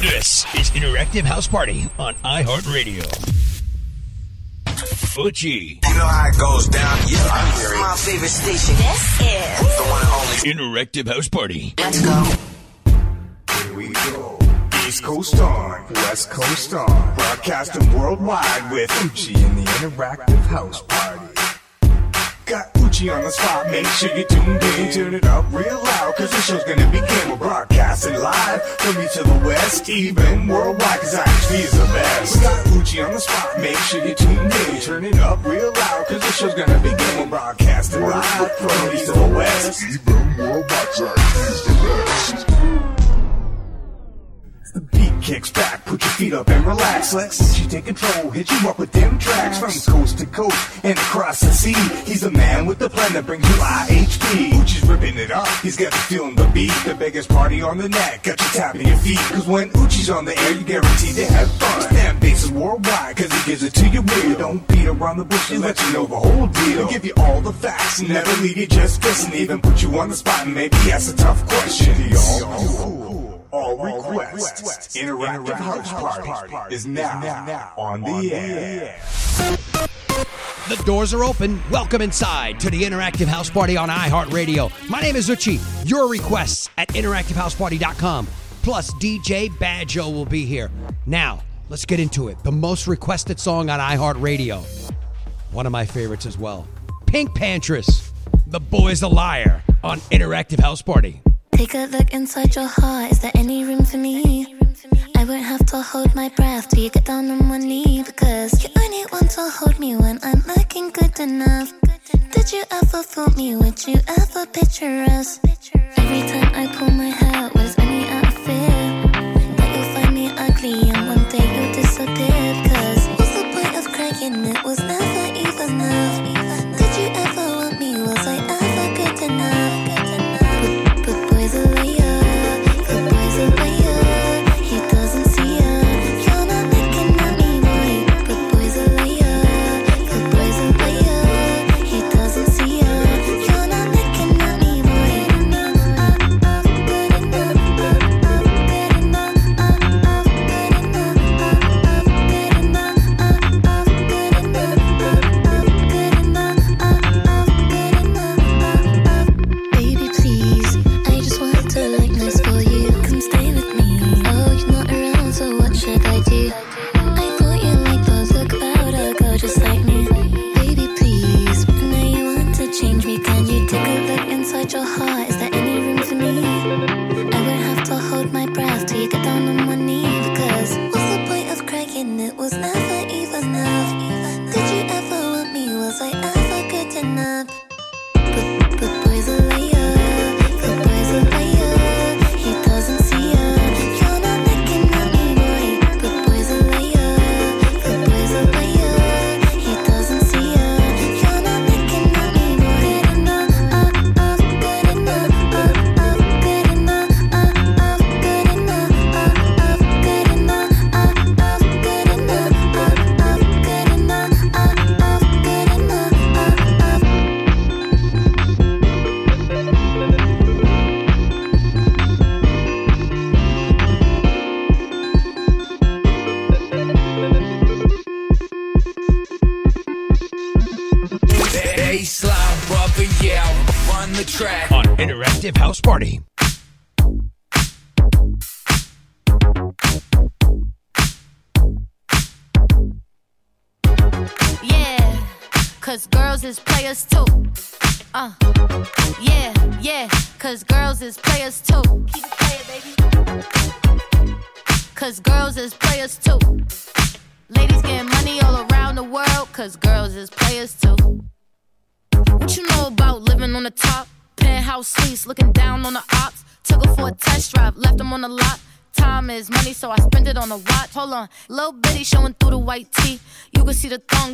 This is Interactive House Party on iHeartRadio. Fuji. You know how it goes down. Yeah, I'm here. My favorite station. This is The one and only. Interactive House Party. Let's go. Here we go. East Coast on, West Coast on, broadcasting worldwide with eutche in the interactive house party. Got eutche on the spot, make sure you tuned in, turn it up real loud, cause the show's gonna begin. We're broadcasting live from east to the west, even worldwide, cause IHP is the best. We got eutche on the spot, make sure you tuned in, turn it up real loud, cause the show's gonna begin. We're broadcasting live from east to the west, even worldwide, cause IHP is the best. The beat kicks back, put your feet up and relax. Let eutche take control, hit you up with them tracks from coast to coast and across the sea. He's the man with the plan that brings you IHP. eutche's ripping it up, he's got you feeling the beat. The biggest party on the net, got you tapping your feet. Cause when eutche's on the air, you guaranteed to have fun. Stamp bases worldwide, cause he gives it to you real. Don't beat around the bush, he let you know the whole deal. He'll give you all the facts never leave you just guessing. Even put you on the spot and maybe ask a tough question. The all cool. All requests. Interactive House Party is now on the air. The doors are open. Welcome inside to the Interactive House Party on iHeartRadio. My name is eutche. Your requests at interactivehouseparty.com. Plus, DJ BadJoe will be here. Now, let's get into it. The most requested song on iHeartRadio. One of my favorites as well. PinkPantheress. The Boy's a Liar on Interactive House Party. Take a look inside your heart. Is there any room for me? I won't have to hold my breath till you get down on one knee because you only want to hold me when I'm looking good enough. Did you ever fool me? Would you ever picture us? Every time I pull my hair was only out of fear that you'll find me ugly and one day you'll disappear. Because what's the point of crying? It was never even enough.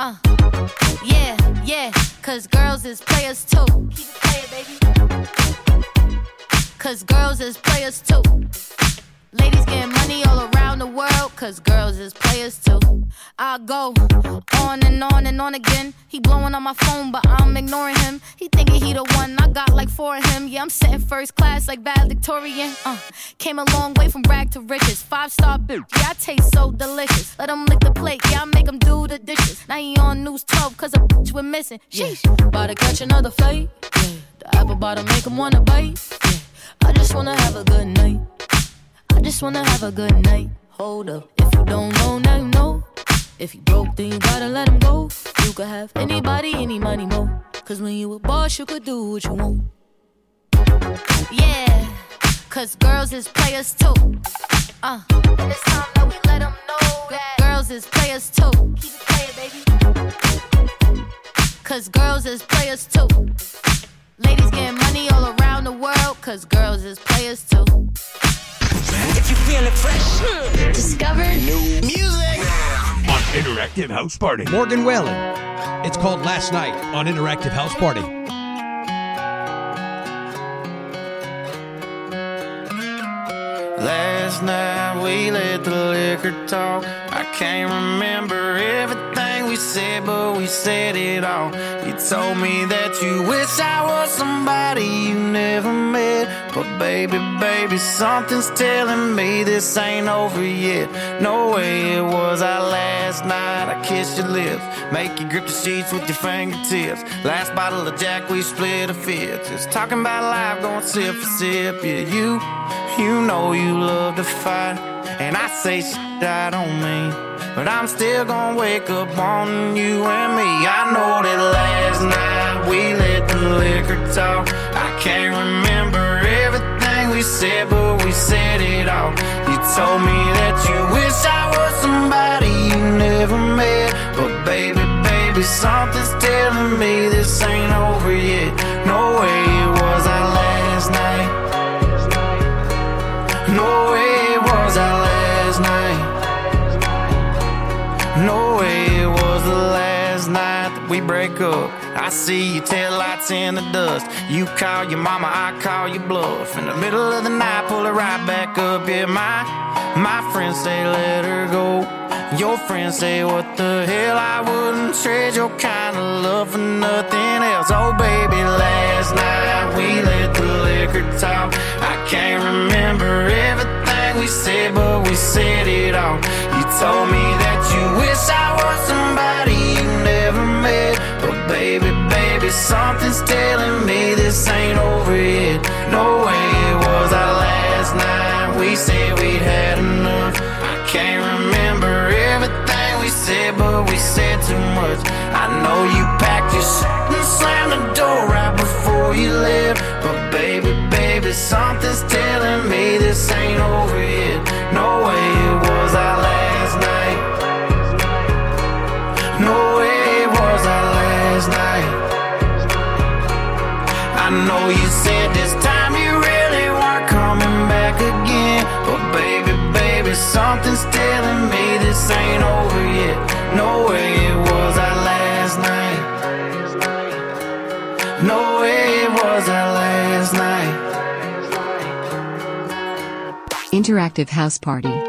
Uh, yeah, yeah, cause girls is players too. Keep it playing, baby. Cause girls is players too. Ladies getting money all around the world, cause girls is players too. I go on and on and on again. He blowing on my phone, but I'm ignoring him. He thinking he the one, I got like four of him. Yeah, I'm sitting first class like valedictorian. Uh, came a long way from rag to riches. Five star bitch, yeah, I taste so delicious. Let him lick the plate, yeah, I make him do the dishes. Now he on news 12, cause a bitch we're missing. Sheesh, about to catch another fight. Yeah, the apple bottom make him wanna bite. Yeah, I just wanna have a good night. I just wanna have a good night. Hold up, if you don't know, now you know. If you broke, then you gotta let him go. You could have anybody, any money, more. Cause when you a boss, you could do what you want. Yeah, cause girls is players too. Uh, and it's time that we let them know that girls is players too. Keep it playing, baby. Cause girls is players too. Ladies getting money all around the world, cause girls is players too. If you feeling fresh, Discover new music. On Interactive House Party. Morgan Wallen. It's called Last Night on Interactive House Party. Last night we let the liquor talk. I can't remember everything we said, but we said it all. You told me that you wish I was somebody you never met. But baby, baby, something's telling me this ain't over yet. No way it was our last night. I kissed your lips, make you grip the sheets with your fingertips. Last bottle of Jack, we split a fifth. Just talking about life, going sip for sip. Yeah, you, you know you love to fight. And I say shit I don't mean. But I'm still gonna wake up on you and me. I know that last night we let the liquor talk. I can't remember everything we said, but we said it all. You told me that you wish I was somebody you never met. But baby, baby, something's telling me this ain't over yet. No way it was our last night. No way it was our last we break up. I see your taillights in the dust. You call your mama, I call your bluff. In the middle of the night, pull it right back up. Yeah, my my friends say let her go. Your friends say what the hell? I wouldn't trade your kind of love for nothing else. Oh baby, last night we let the liquor talk. I can't remember everything we said, but we said it all. You told me that you wish I was somebody something's telling me this ain't over yet. No way it was our last night. We said we'd had enough. I can't remember everything we said, but we said too much. I know you packed your shit and slammed the door right before you left. But baby, baby, something's telling me this ain't over yet. No way it was our know you said this time you really weren't coming back again. But baby, baby, something's telling me this ain't over yet. No way it was our last night. No way it was our last night. Interactive House Party.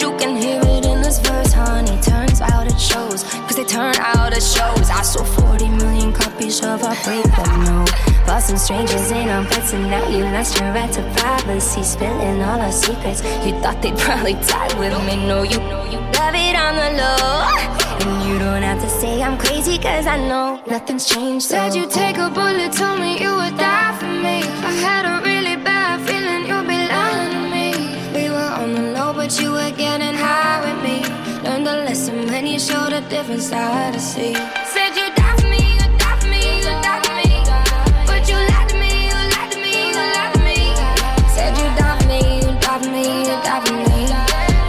You can hear it in this verse, honey. Turns out it shows, cause they turn out it shows. I sold 40 million copies of our breakup, no. Busting strangers in on beds, and now you lost your right to privacy. Spilling all our secrets. You thought they'd probably die with me. No, you know you love it on the low. And you don't have to say I'm crazy, cause I know nothing's changed. Said you take a bullet, told me you would die for me. I had a really bad feeling but you were getting high with me. Learned a lesson when you showed a different side to see. Said you die for me, you die for me, you die for me. But you lied to me, you lied to me, you lied to me. Said you die for me, you die for me, you die for me.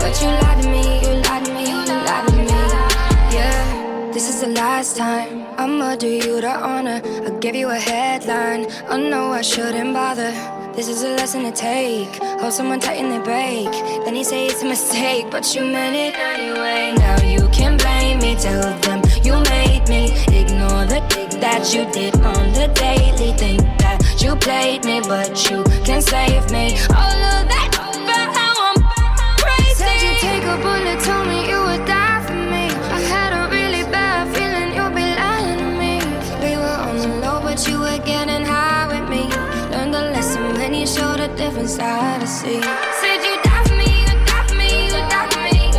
But you lied to me, you lied to me, you lied to me. Yeah, this is the last time I'ma do you the honor. I'll give you a headline. I know I shouldn't bother. This is a lesson to take. Hold someone tight and they break. Then you say it's a mistake, but you meant it anyway. Now you can blame me, tell them you made me. Ignore the dick that you did on the daily. Think that you played me, but you can save me. All of that, but how I'm crazy. Said you take a bullet, different side to see. Said you die for me, you die for me, you die for me.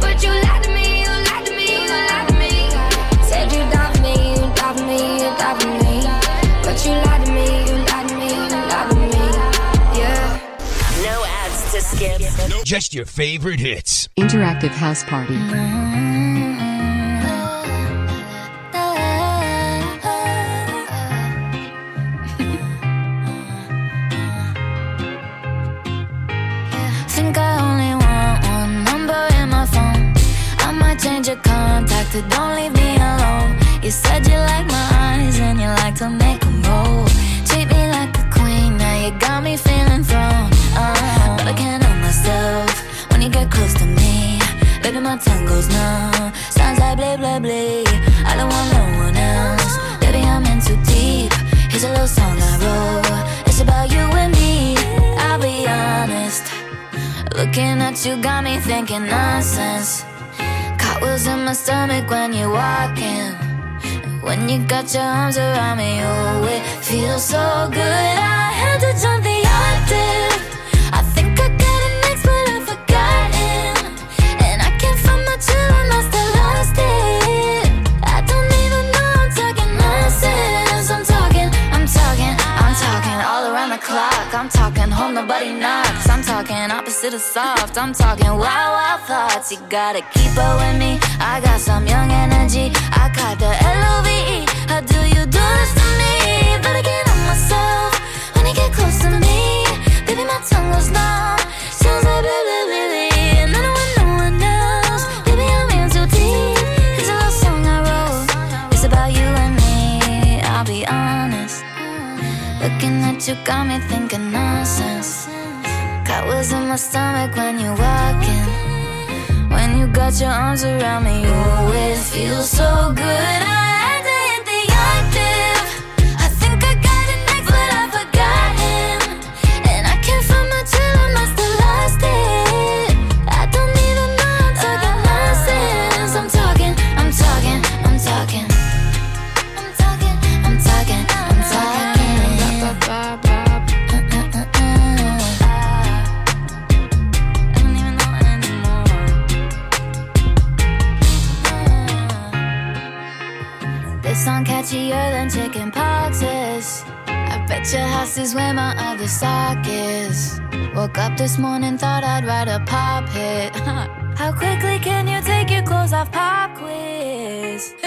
But you lied to me, you lied to me, you lied to me. Said you die for me, you die for me, you die for me. But you lied to me, you lied to me, you lied to me. Yeah. No ads to skip. Just your favorite hits. Interactive House Party. Mm-hmm. But don't leave me alone. You said you like my eyes and you like to make 'em roll. Treat me like a queen, now you got me feeling thrown. Uh, but I can't help myself when you get close to me. Baby, my tongue goes numb. Sounds like blah blah blah. I don't want no one else. Baby, I'm in too deep. Here's a little song I wrote. It's about you and me. I'll be honest. Looking at you got me thinking nonsense. Cartwheels in my stomach when you're walking. When you got your arms around me, oh, it feels so good. I had to jump opposite of soft. I'm talking wild, wild thoughts. You gotta keep up with me. I got some young energy. I caught the L-O-V-E. How do you do this to me? But I can't help myself when you get close to me. Baby, my tongue goes numb. Sounds like blah, blah, blah. And no one else. Baby, I'm in deep. Here's a song I wrote. It's about you and me. I'll be honest. Looking at you got me thinking nonsense. Cartwheels in my stomach when you're walking. When you got your arms around me, oh, it feels so good. I Than chicken poxes. I bet your house is where my other sock is. Woke up this morning, thought I'd write a pop hit. How quickly can you take your clothes off? Pop quiz.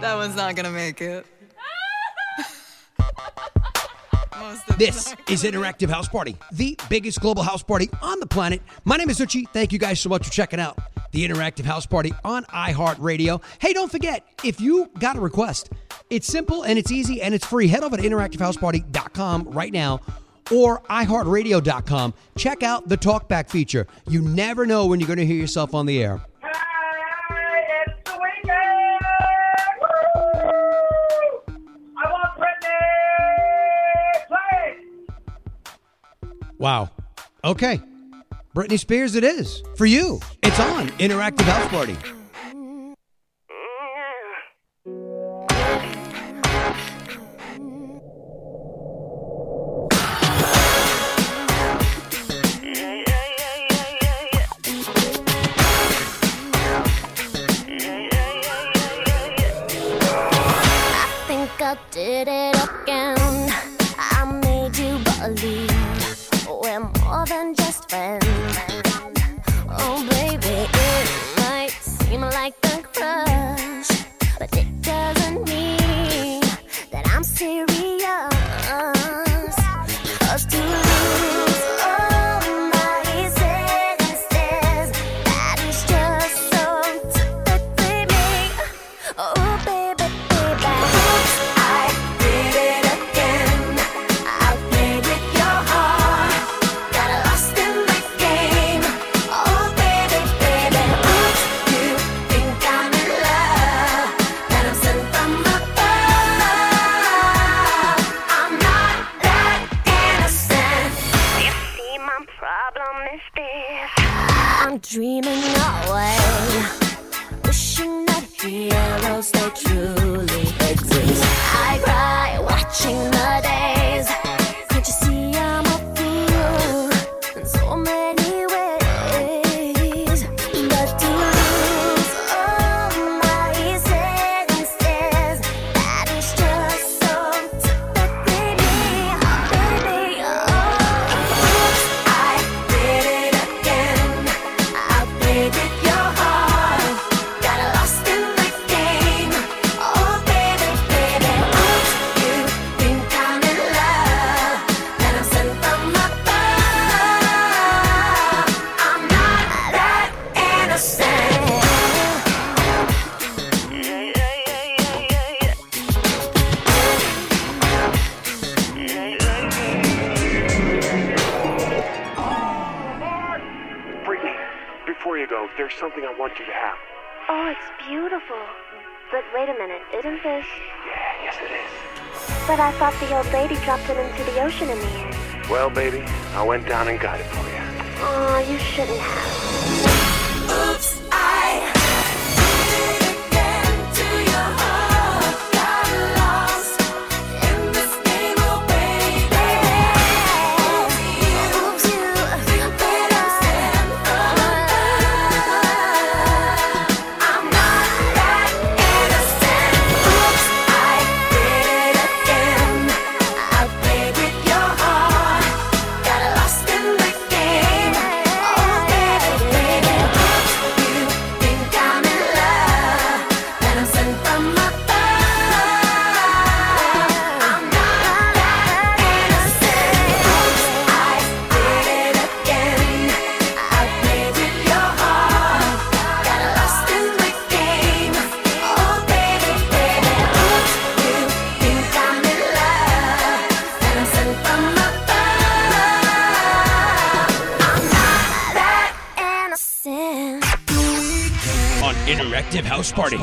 That one's not gonna make it. This is Interactive House Party, the biggest global house party on the planet. My name is eutche. Thank you guys so much for checking out the Interactive House Party on iHeartRadio. Hey, don't forget, if you got a request, it's simple and it's easy and it's free. Head over to interactivehouseparty.com right now or iHeartRadio.com. Check out the talkback feature. You never know when you're going to hear yourself on the air. Wow. Okay. Britney Spears, it is. For you, it's on Interactive House Party. House Party.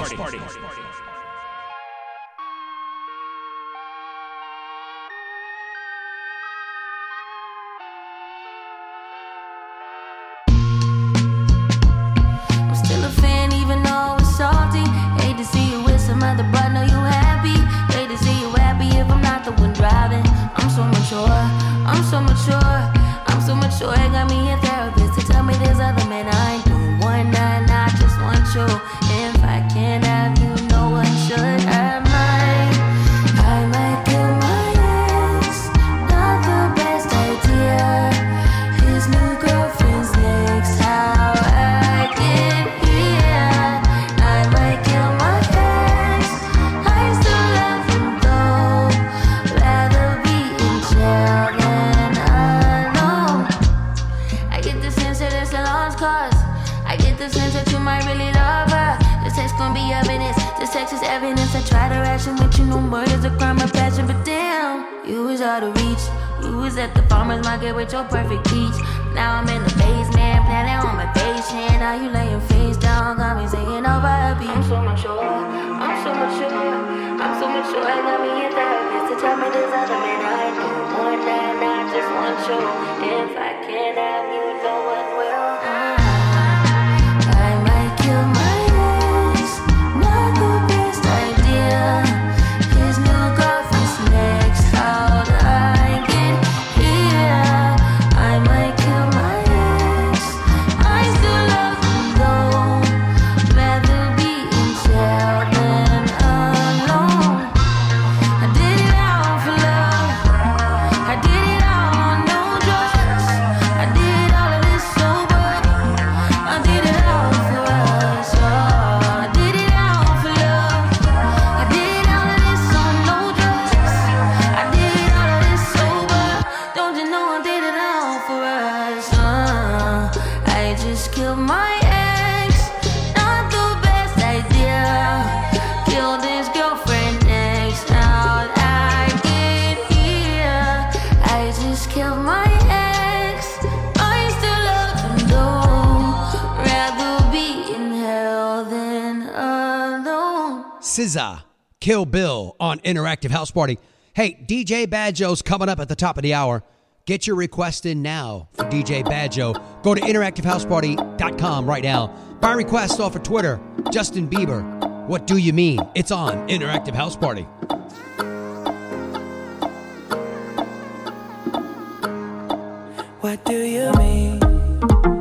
SZA, Kill Bill on Interactive House Party. Hey, DJ BadJoe's coming up at the top of the hour. Get your request in now for DJ BadJoe. Go to interactivehouseparty.com right now. By request off of Twitter, Justin Bieber. What do you mean? It's on Interactive House Party. What do you mean?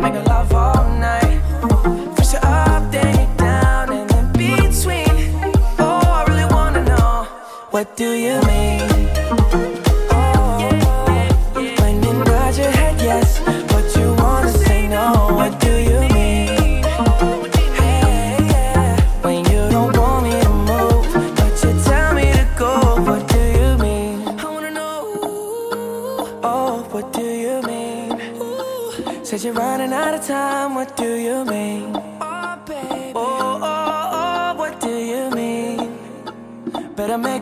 Make a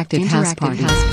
Interactive, Interactive House Party. House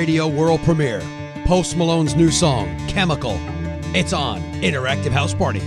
radio world premiere. Post Malone's new song, Chemical. It's on Interactive House Party.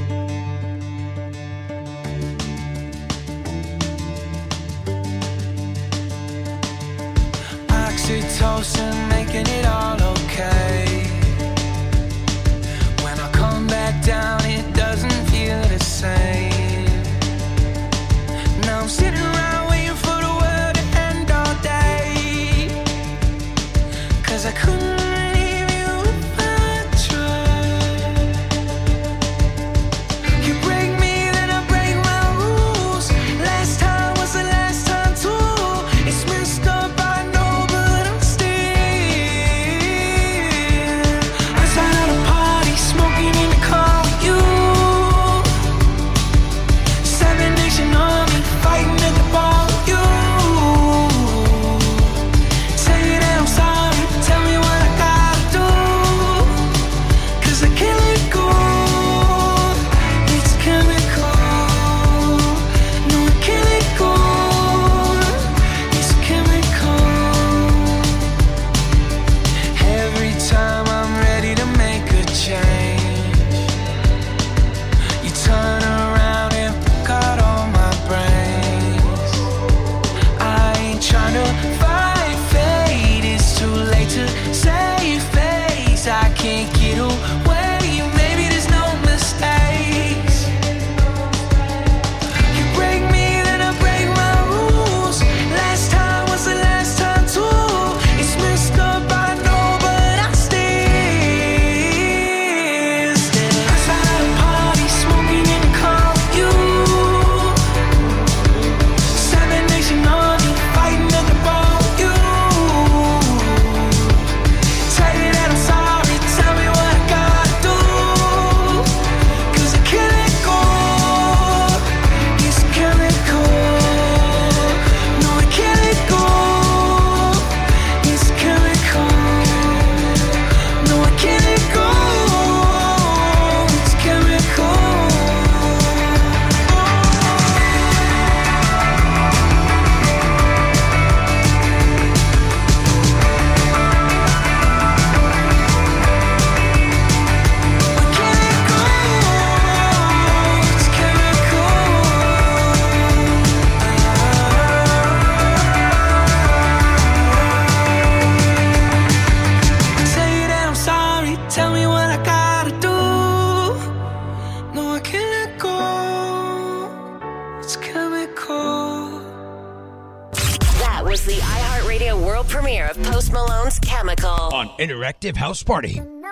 Interactive House Party.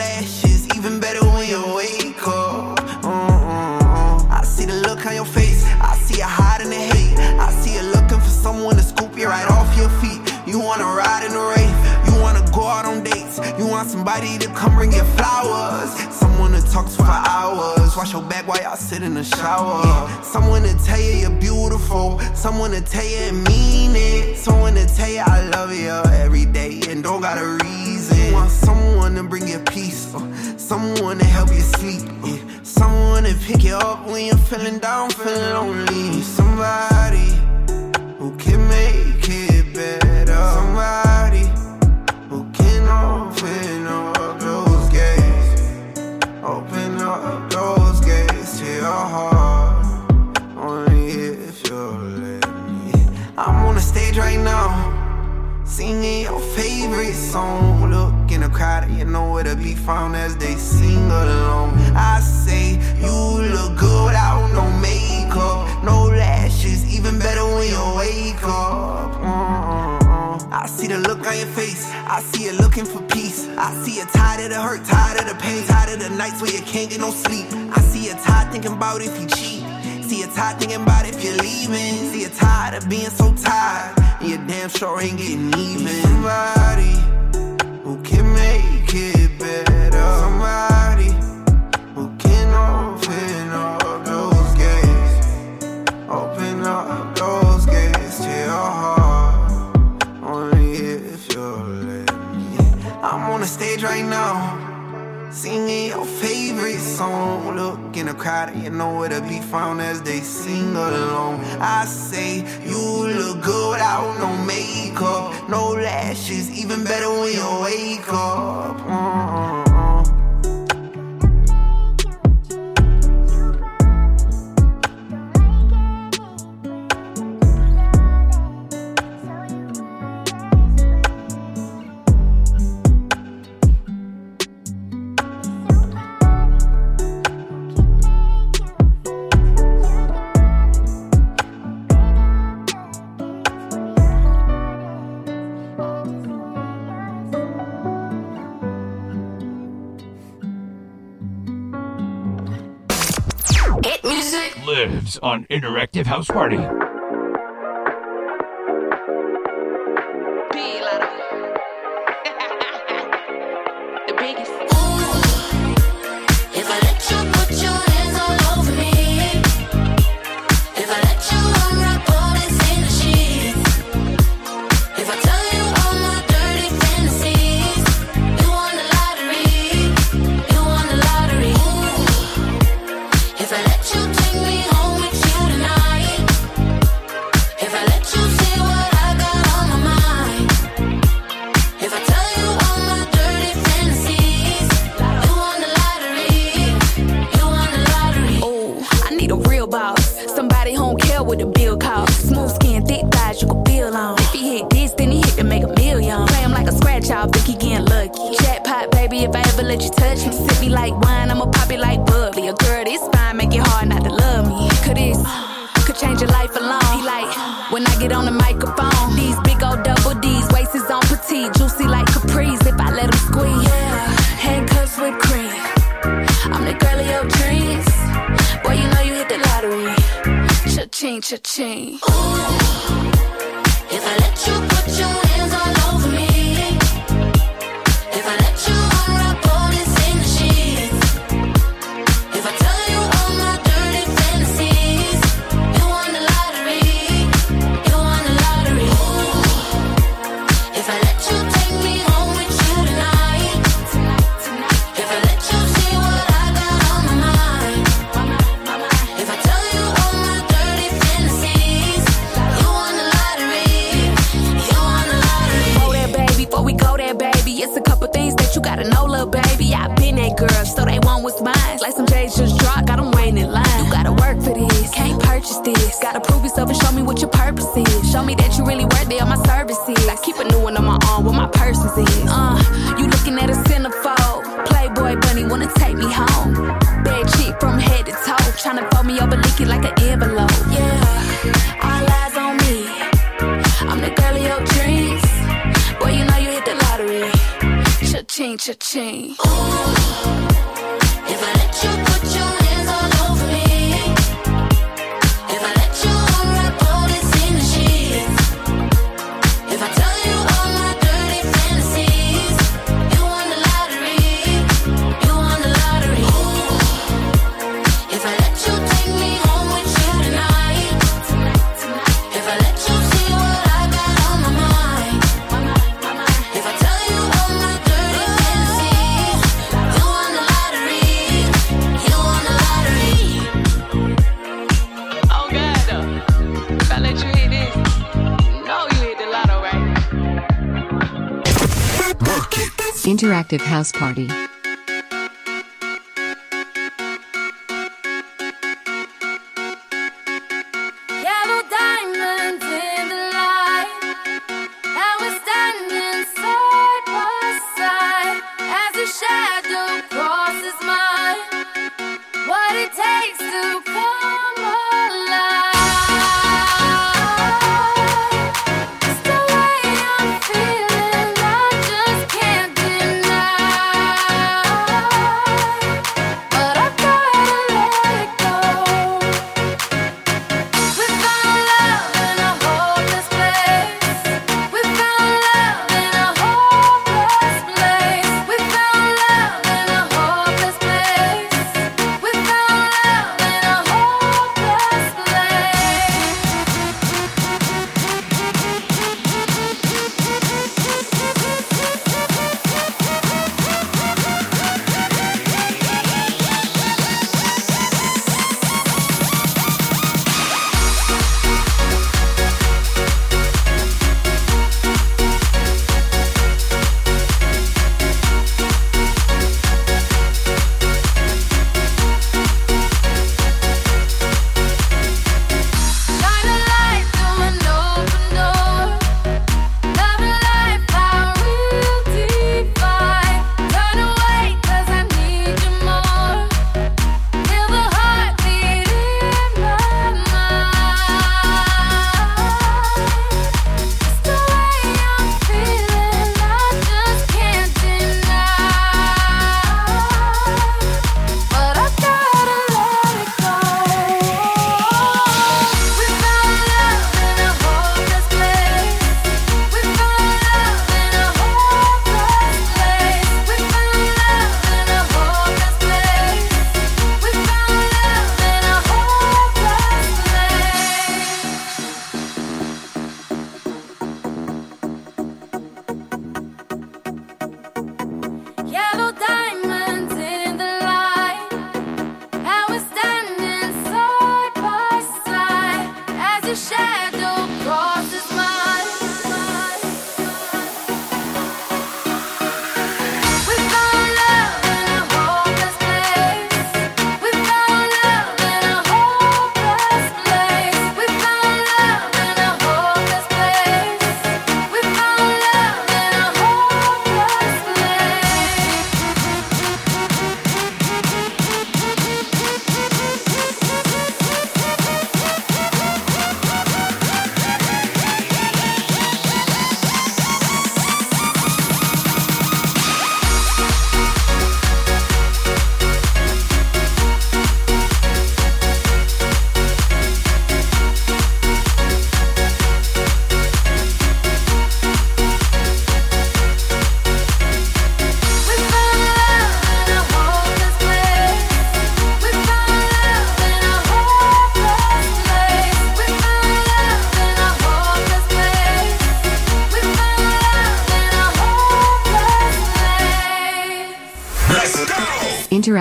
Lashes, even better when you wake up. Uh-uh-uh. I see the look on your face, I see you hiding the hate. I see you looking for someone to scoop you right off your feet. You wanna ride in the rain, you wanna go out on dates, you want somebody to come bring you flowers, someone to talk to for hours. Wash your back while y'all sit in the shower. Someone to tell you you're beautiful, someone to tell you and mean it, someone to tell you I love you every day and don't got a reason. You want someone to bring you peace, uh, someone to help you sleep, uh, someone to pick you up when you're feeling down, feeling lonely. Somebody who can make it better. Somebody who can open up stage right now, singing your favorite song. Look in the crowd, you know where to be found as they sing along. I say you look good without no makeup, no lashes, even better when you wake up. Uh-uh-uh. I see the look on your face. I see you looking for peace. I see you tired of the hurt, tired of the pain, tired of the nights where you can't get no sleep. I see you tired thinking about if you cheat. See you're tired thinking about if you're leaving. See you're tired of being so tired. And you damn sure ain't getting even. Somebody who can make it better. Somebody who can open up those gates. Open up those gates to your heart. Only if you'll let me. I'm on the stage right now. Singing your favorite song. Look in the crowd, you know where to be found as they sing along. I say you look good without no makeup, no lashes, even better when you wake up. Uh-uh-uh. On Interactive House Party. Interactive House Party.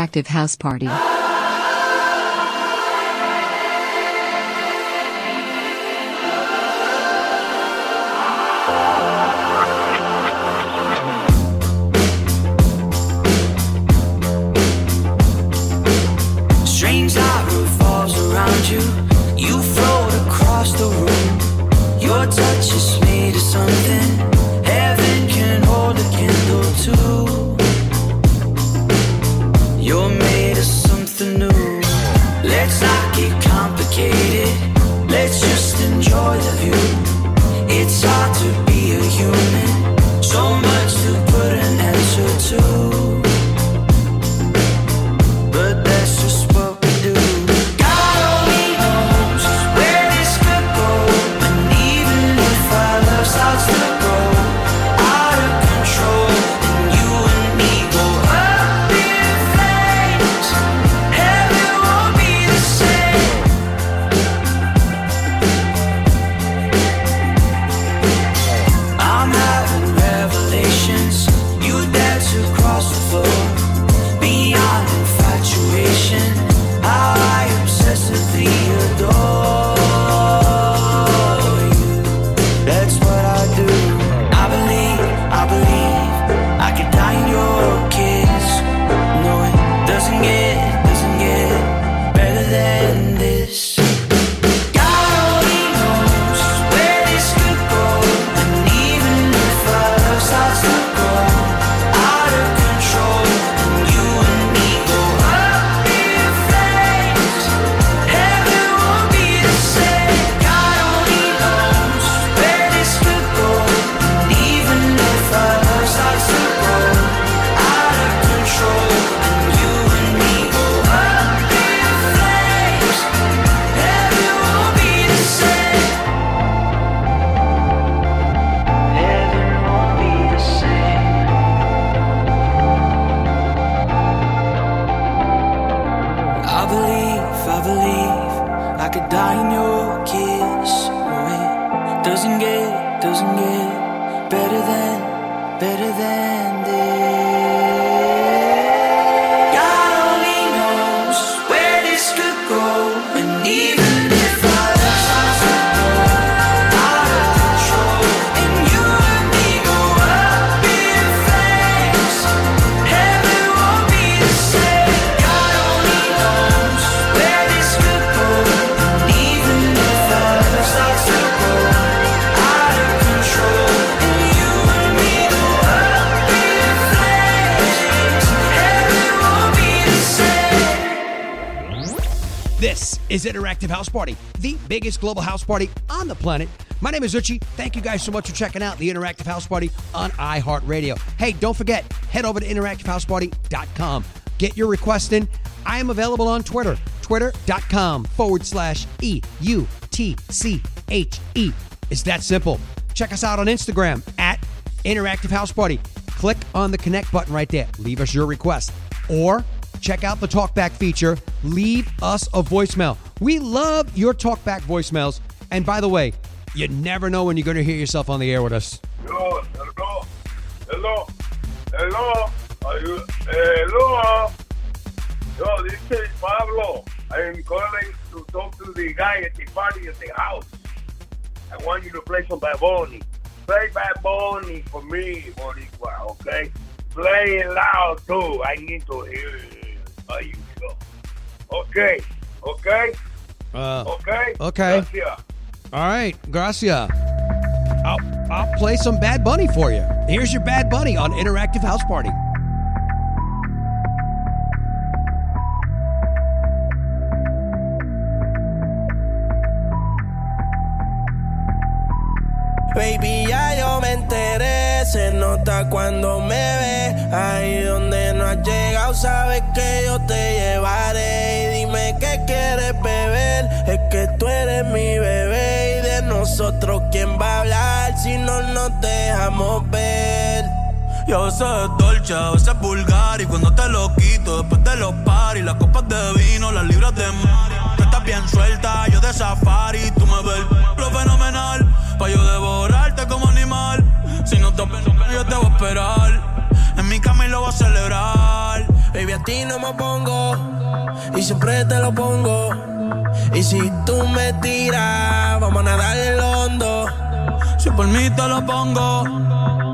Interactive House Party. Interactive House Party, the biggest global house party on the planet. My name is eutche. Thank you guys so much for checking out the Interactive House Party on iHeartRadio. Hey, don't forget, head over to interactivehouseparty.com. Get your request in. I am available on Twitter, twitter.com forward slash E U T C H E. It's that simple. Check us out on Instagram at Interactive House Party. Click on the connect button right there. Leave us your request. Or check out the talkback feature. Leave us a voicemail. We love your talkback voicemails. And by the way, you never know when you're going to hear yourself on the air with us. Hello, hello, hello, hello, are you, hello. Yo, this is Pablo. I'm calling to talk to the guy at the party at the house. I want you to play some Bad Bunny. Play Bad Bunny for me, Boricua, okay? Play it loud too. I need to hear it. Are you sure? Okay, okay, Uh, okay. okay. Gracias. All right, Gracia. I'll, I'll play some Bad Bunny for you. Here's your Bad Bunny on Interactive House Party. Baby, nota cuando me ve. Ahí donde no has llegado, sabes que yo te llevaré. Y dime qué quieres beber, es que tú eres mi bebé. Y de nosotros, ¿quién va a hablar si no nos dejamos ver? Yo a veces es dolce, a veces es vulgar Y cuando te lo quito, después de los paris Las copas de vino, las libras de mar Tú estás bien suelta, yo de safari Tú me ves lo fenomenal Pa' yo devorarte como animal Si no te yo te voy a esperar En mi cama y lo voy a celebrar Baby, a ti no me pongo y siempre te lo pongo. Y si tú me tiras, vamos a nadar el hondo. Si por mí te lo pongo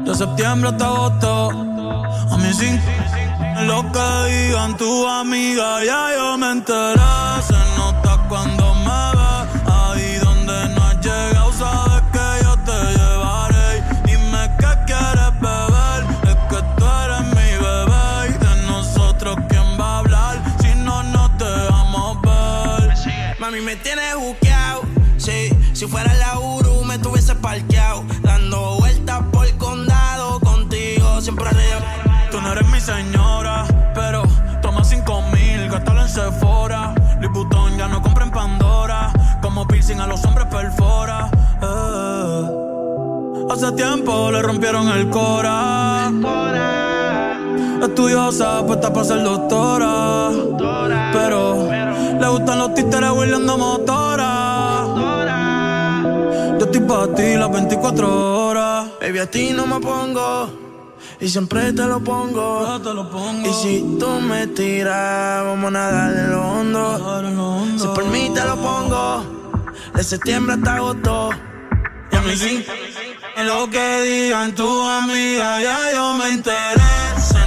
De septiembre hasta agosto A mí sin Lo que digan tu amiga, ya yo me enteré. Se nota cuando Tú no eres mi señora, pero toma cinco mil, gástalo en Sephora. Louis Vuitton ya no compra en Pandora. Como piercing a los hombres perfora. Eh. Hace tiempo le rompieron el cora. Estudiosa, puesta para ser doctora. Pero le gustan los títeres huirleando motora. Yo estoy para ti las 24 horas. Baby, a ti no me pongo. Y siempre te lo pongo. Y si tú me tiras, vamos a nadar en lo hondo. Si por mí te lo pongo. De septiembre hasta agosto. Y a mí sí. En lo que digan tu amiga, ya yo me enteré. Se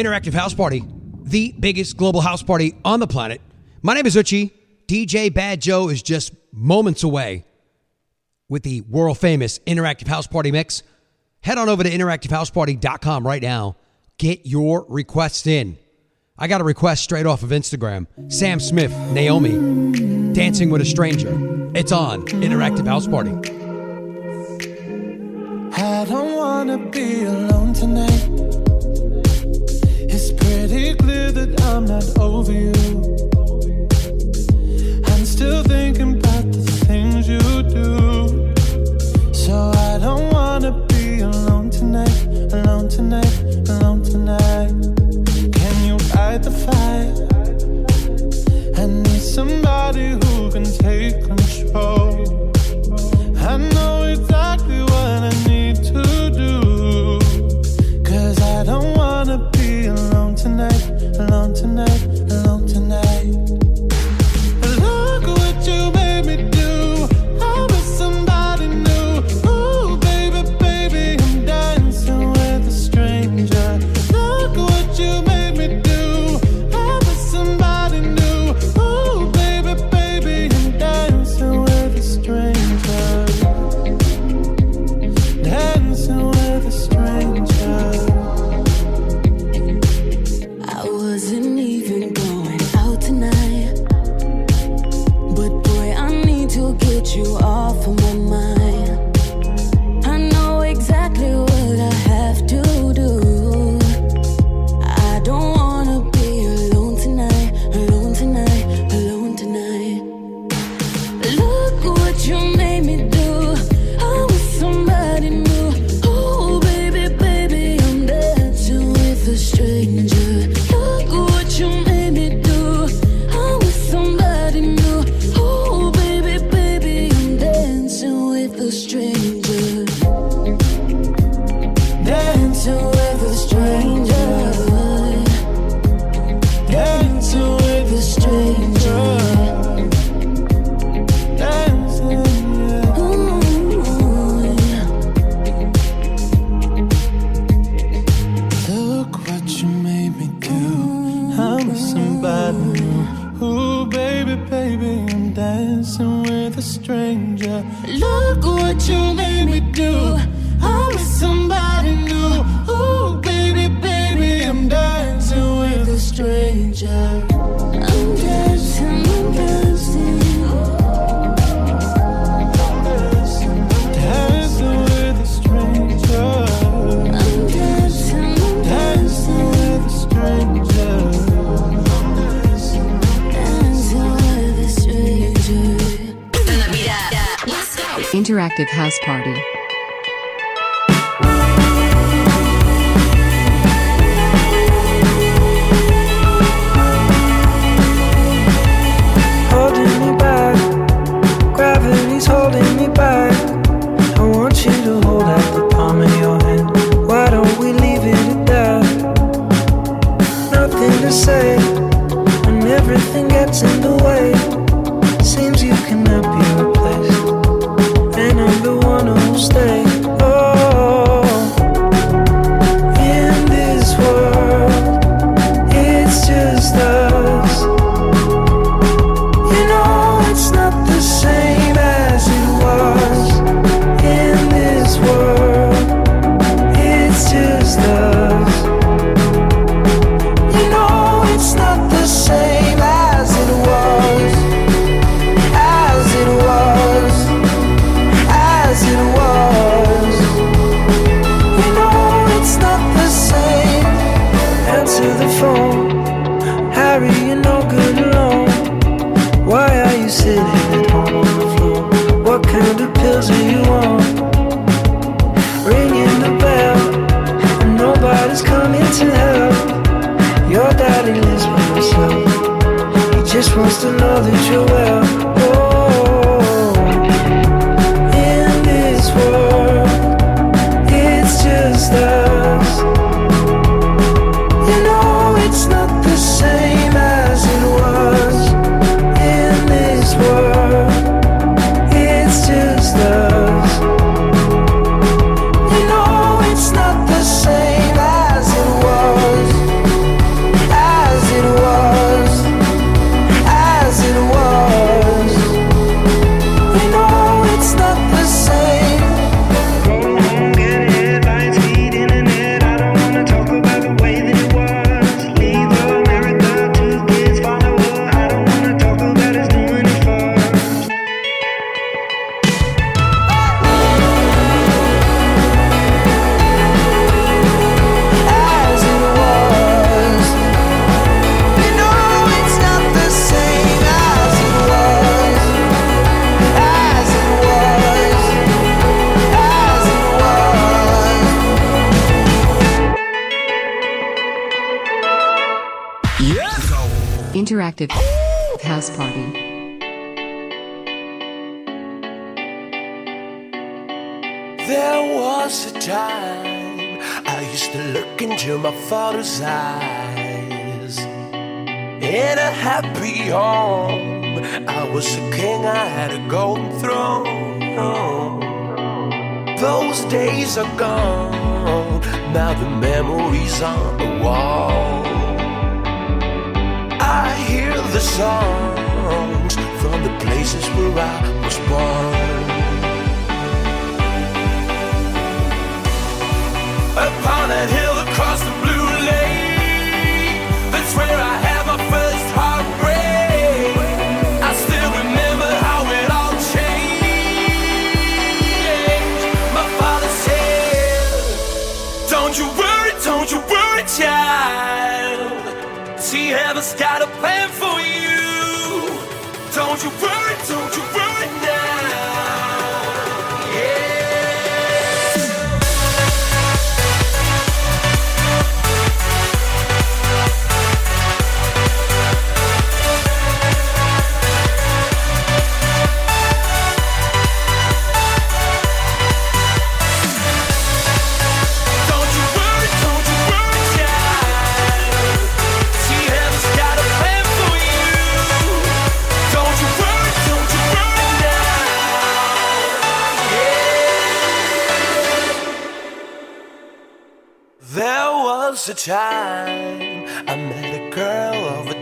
Interactive House Party, the biggest global house party on the planet. My name is eutche. DJ BadJoe is just moments away with the world famous Interactive House Party mix. Head on over to interactivehouseparty.com right now. Get your requests in. I got a request straight off of Instagram. Sam Smith, Normani, Dancing with a Stranger. It's on Interactive House Party. I don't wanna be alone tonight. It's pretty clear that I'm not over you. I'm still thinking about the things you do. So I don't wanna be alone tonight, alone tonight, alone tonight. Can you fight the fight? I need somebody who can take control. I know exactly alone interactive house party.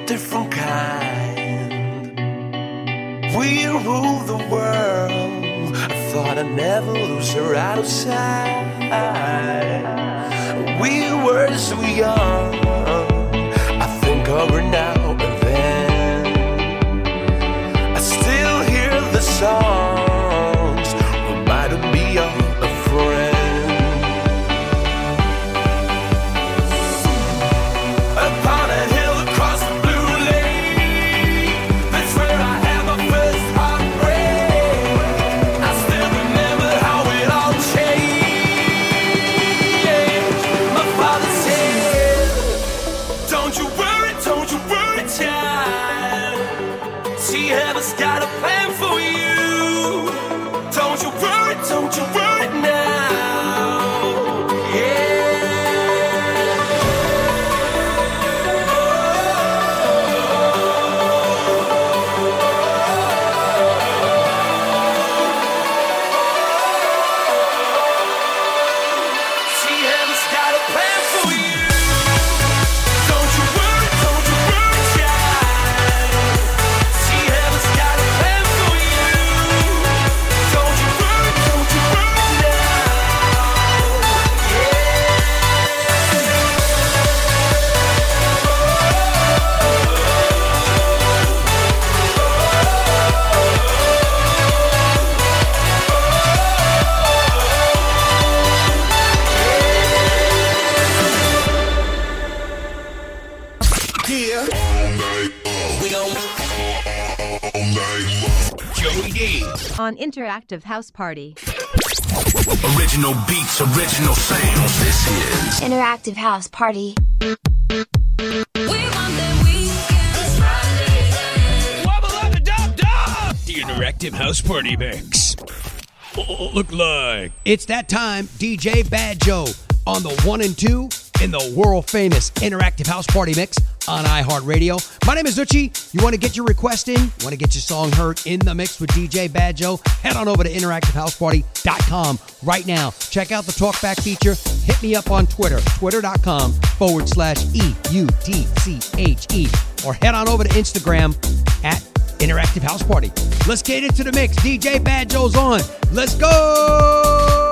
different kind. We rule the world. I thought I'd never lose her outside. We were so young. I think of her now and then. I still hear the song. interactive house party. Original beats, original sounds. This is Interactive House Party. The Interactive House Party Mix. Oh, oh, oh, look like. It's that time, DJ BadJoe on the one and two in the world famous Interactive House Party Mix on iHeartRadio. My name is eutche. You want to get your request in? Want to get your song heard in the mix with DJ BadJoe? Head on over to interactivehouseparty.com right now. Check out the talkback feature. Hit me up on Twitter, twitter.com forward slash E U T C H E, or head on over to Instagram at Interactive House Party. Let's get into the mix. DJ BadJoe's on. Let's go!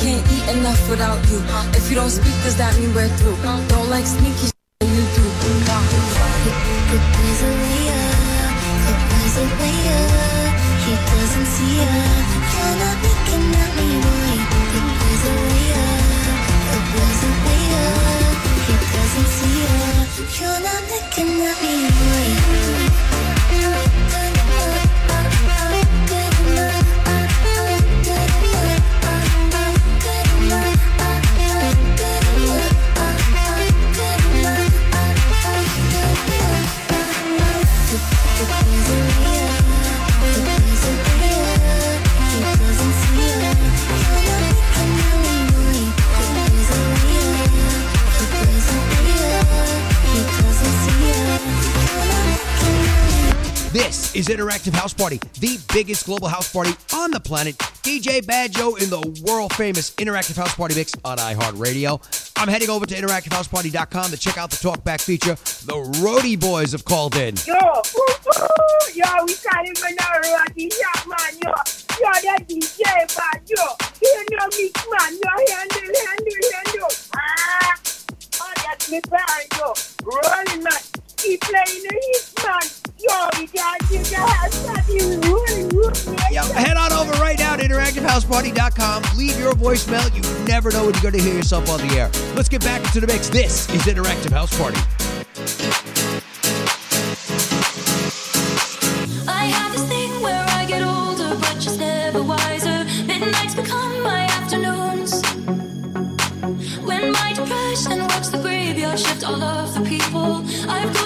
can't eat enough without you. If you don't speak, does that mean we're through? Don't like sneaky when you do. He doesn't see ya. You're not looking at me. The. The. He doesn't see ya. You're not looking at me, boy. This is Interactive House Party, the biggest global house party on the planet. DJ BadJoe in the world famous Interactive House Party mix on iHeartRadio. I'm heading over to interactivehouseparty.com to check out the talkback feature. The Roadie Boys have called in. Yo, woo, woo, yo, we can't even know Roadie, yeah, man, yo, yo, that DJ BadJoe. You know me, man, yo, handle, handle, handle. Ah, oh, that's me, BadJoe. Rolling, man. Keep playing the hit, man. Yo, you you Yo, head on over right now to interactivehouseparty.com. Leave your voicemail. You never know when you're going to hear yourself on the air. Let's get back into the mix. This is Interactive House Party. shift all of the people I've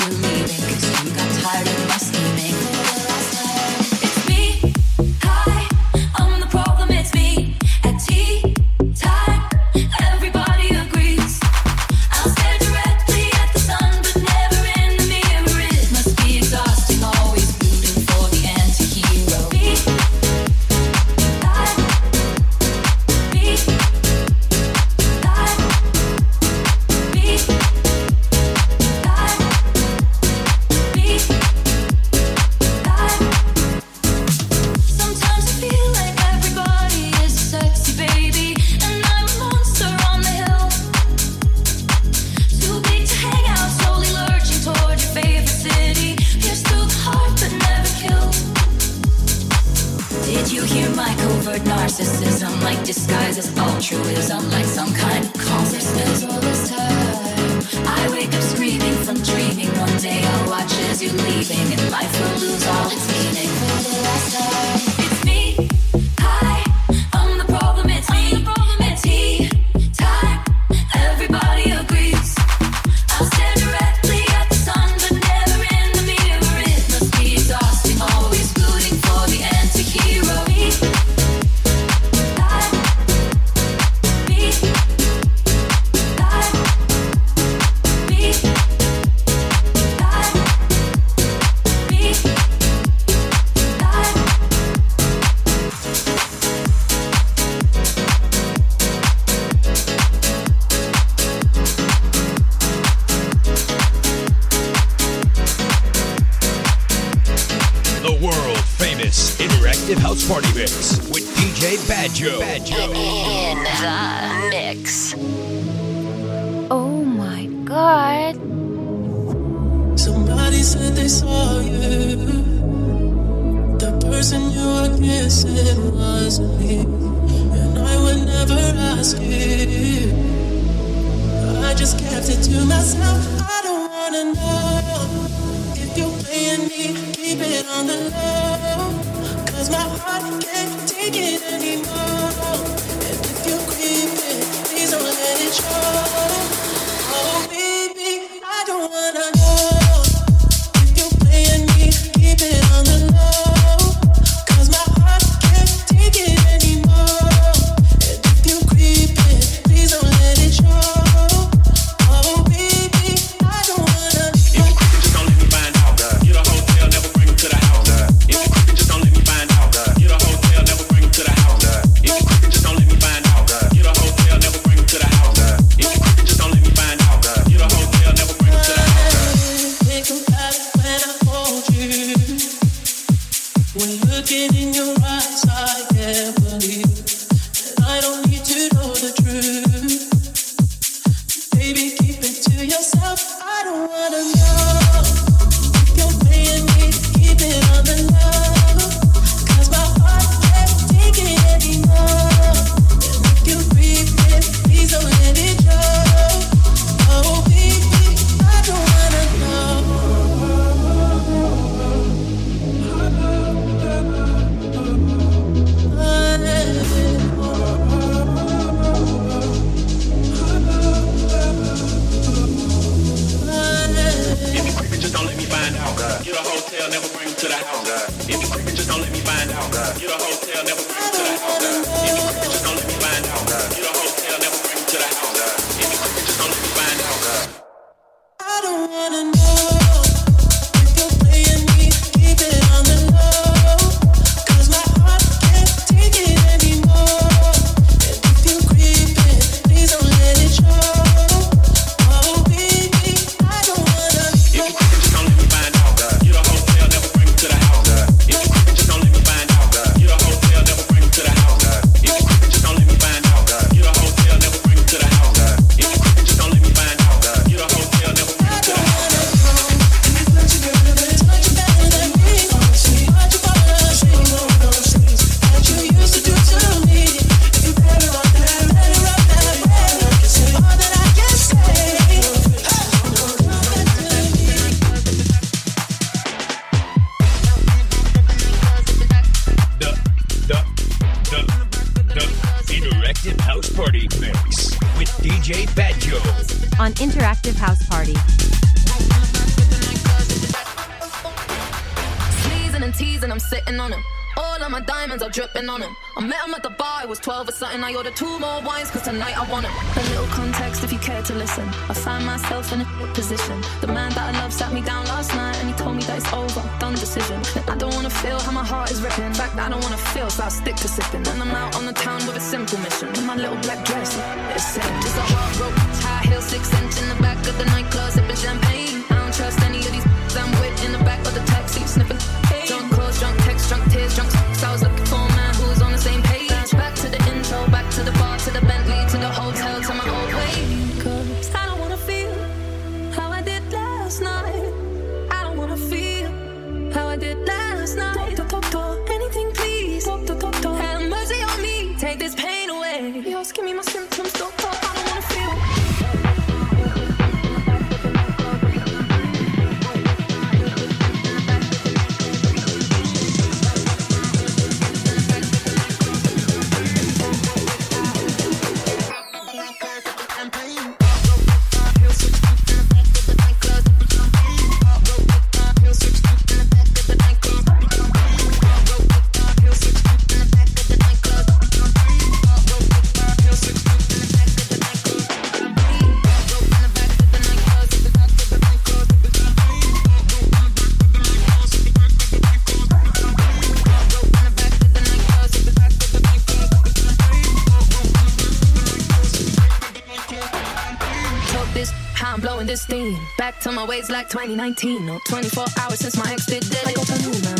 2019, not 24 hours since my ex did it. Like,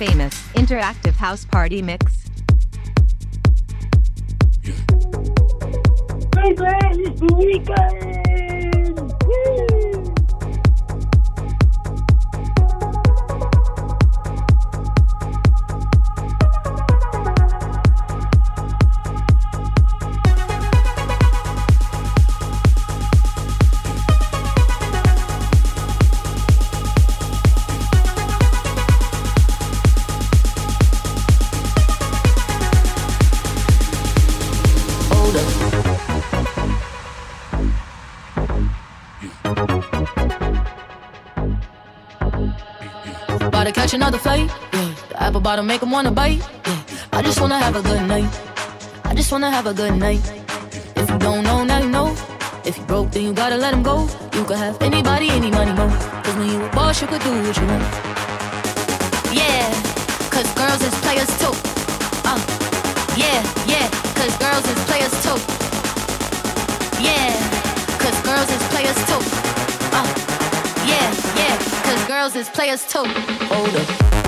famous interactive house party mix. Yeah. Hey, bottle, make them wanna bite. Yeah. I just wanna have a good night. I just wanna have a good night. If you don't know, now you know. If you broke, then you gotta let him go. You could have anybody, any money, mo. Cause when you a boss, you could do what you want. Yeah, cause girls is players too. Uh, yeah, yeah, cause girls is players too. Yeah, cause girls is players too. Uh, yeah, yeah, cause girls is players too. Hold up.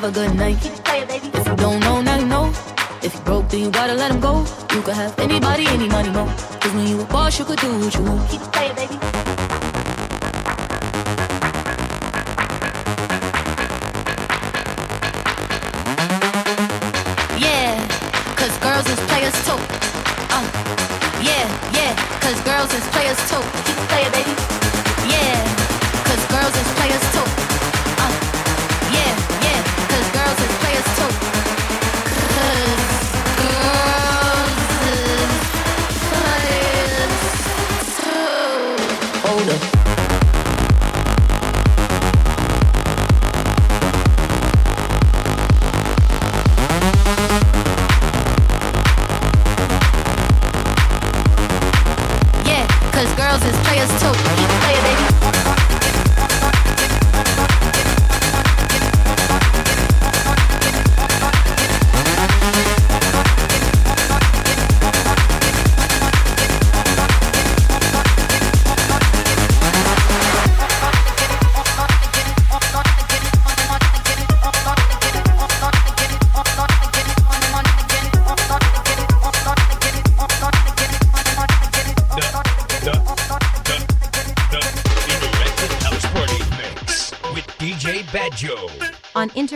have a good night. If you don't know, now you know. If you broke, then you gotta let him go. You could have anybody, any money, more. Cause when you a boss, you could do what you want. Keep it playing, baby.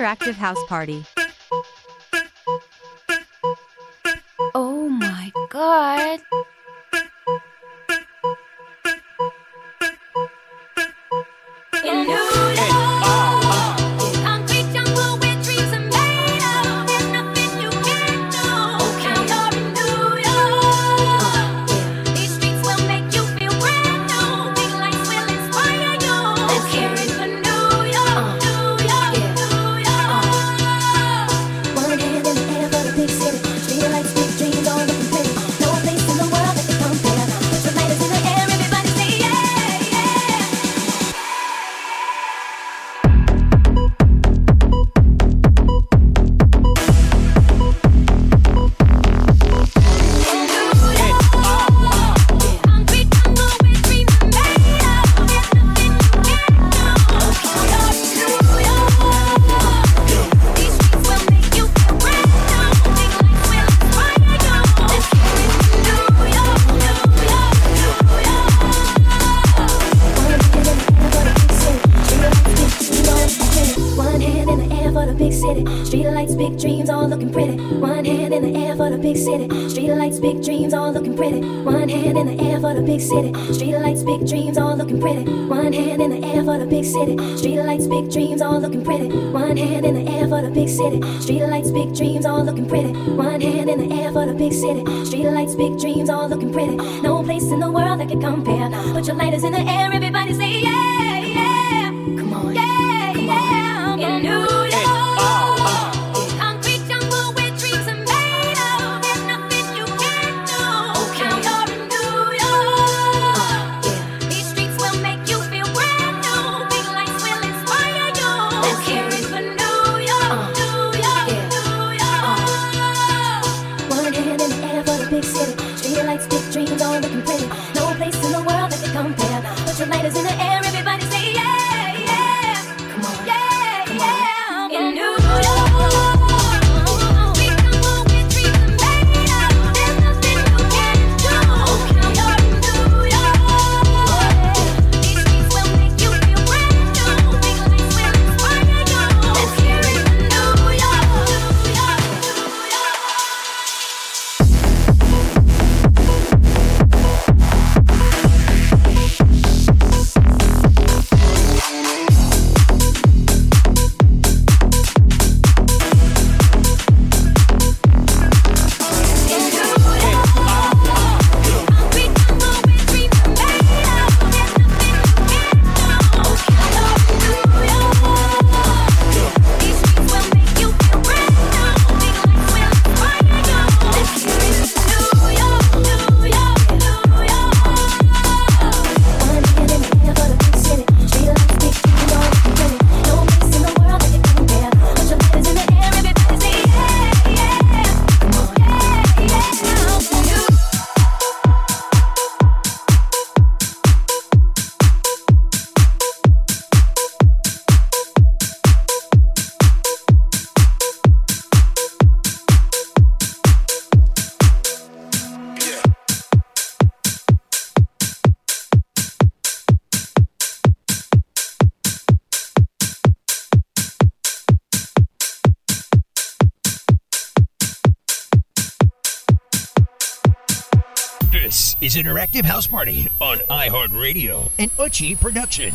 interactive house party. City. Street lights, big dreams, all looking pretty. One hand in the air for the big city. Street lights, big dreams, all looking pretty. One hand in the air for the big city. Street lights, big dreams, all looking pretty. One hand in the air for the big city. Street lights, big dreams, all looking pretty. One hand in the air for the big city. Street lights, big dreams, all looking pretty. No place in the world that can compare. Put your lighters in the air, everybody say yeah. Interactive House Party on iHeartRadio, an eutche production.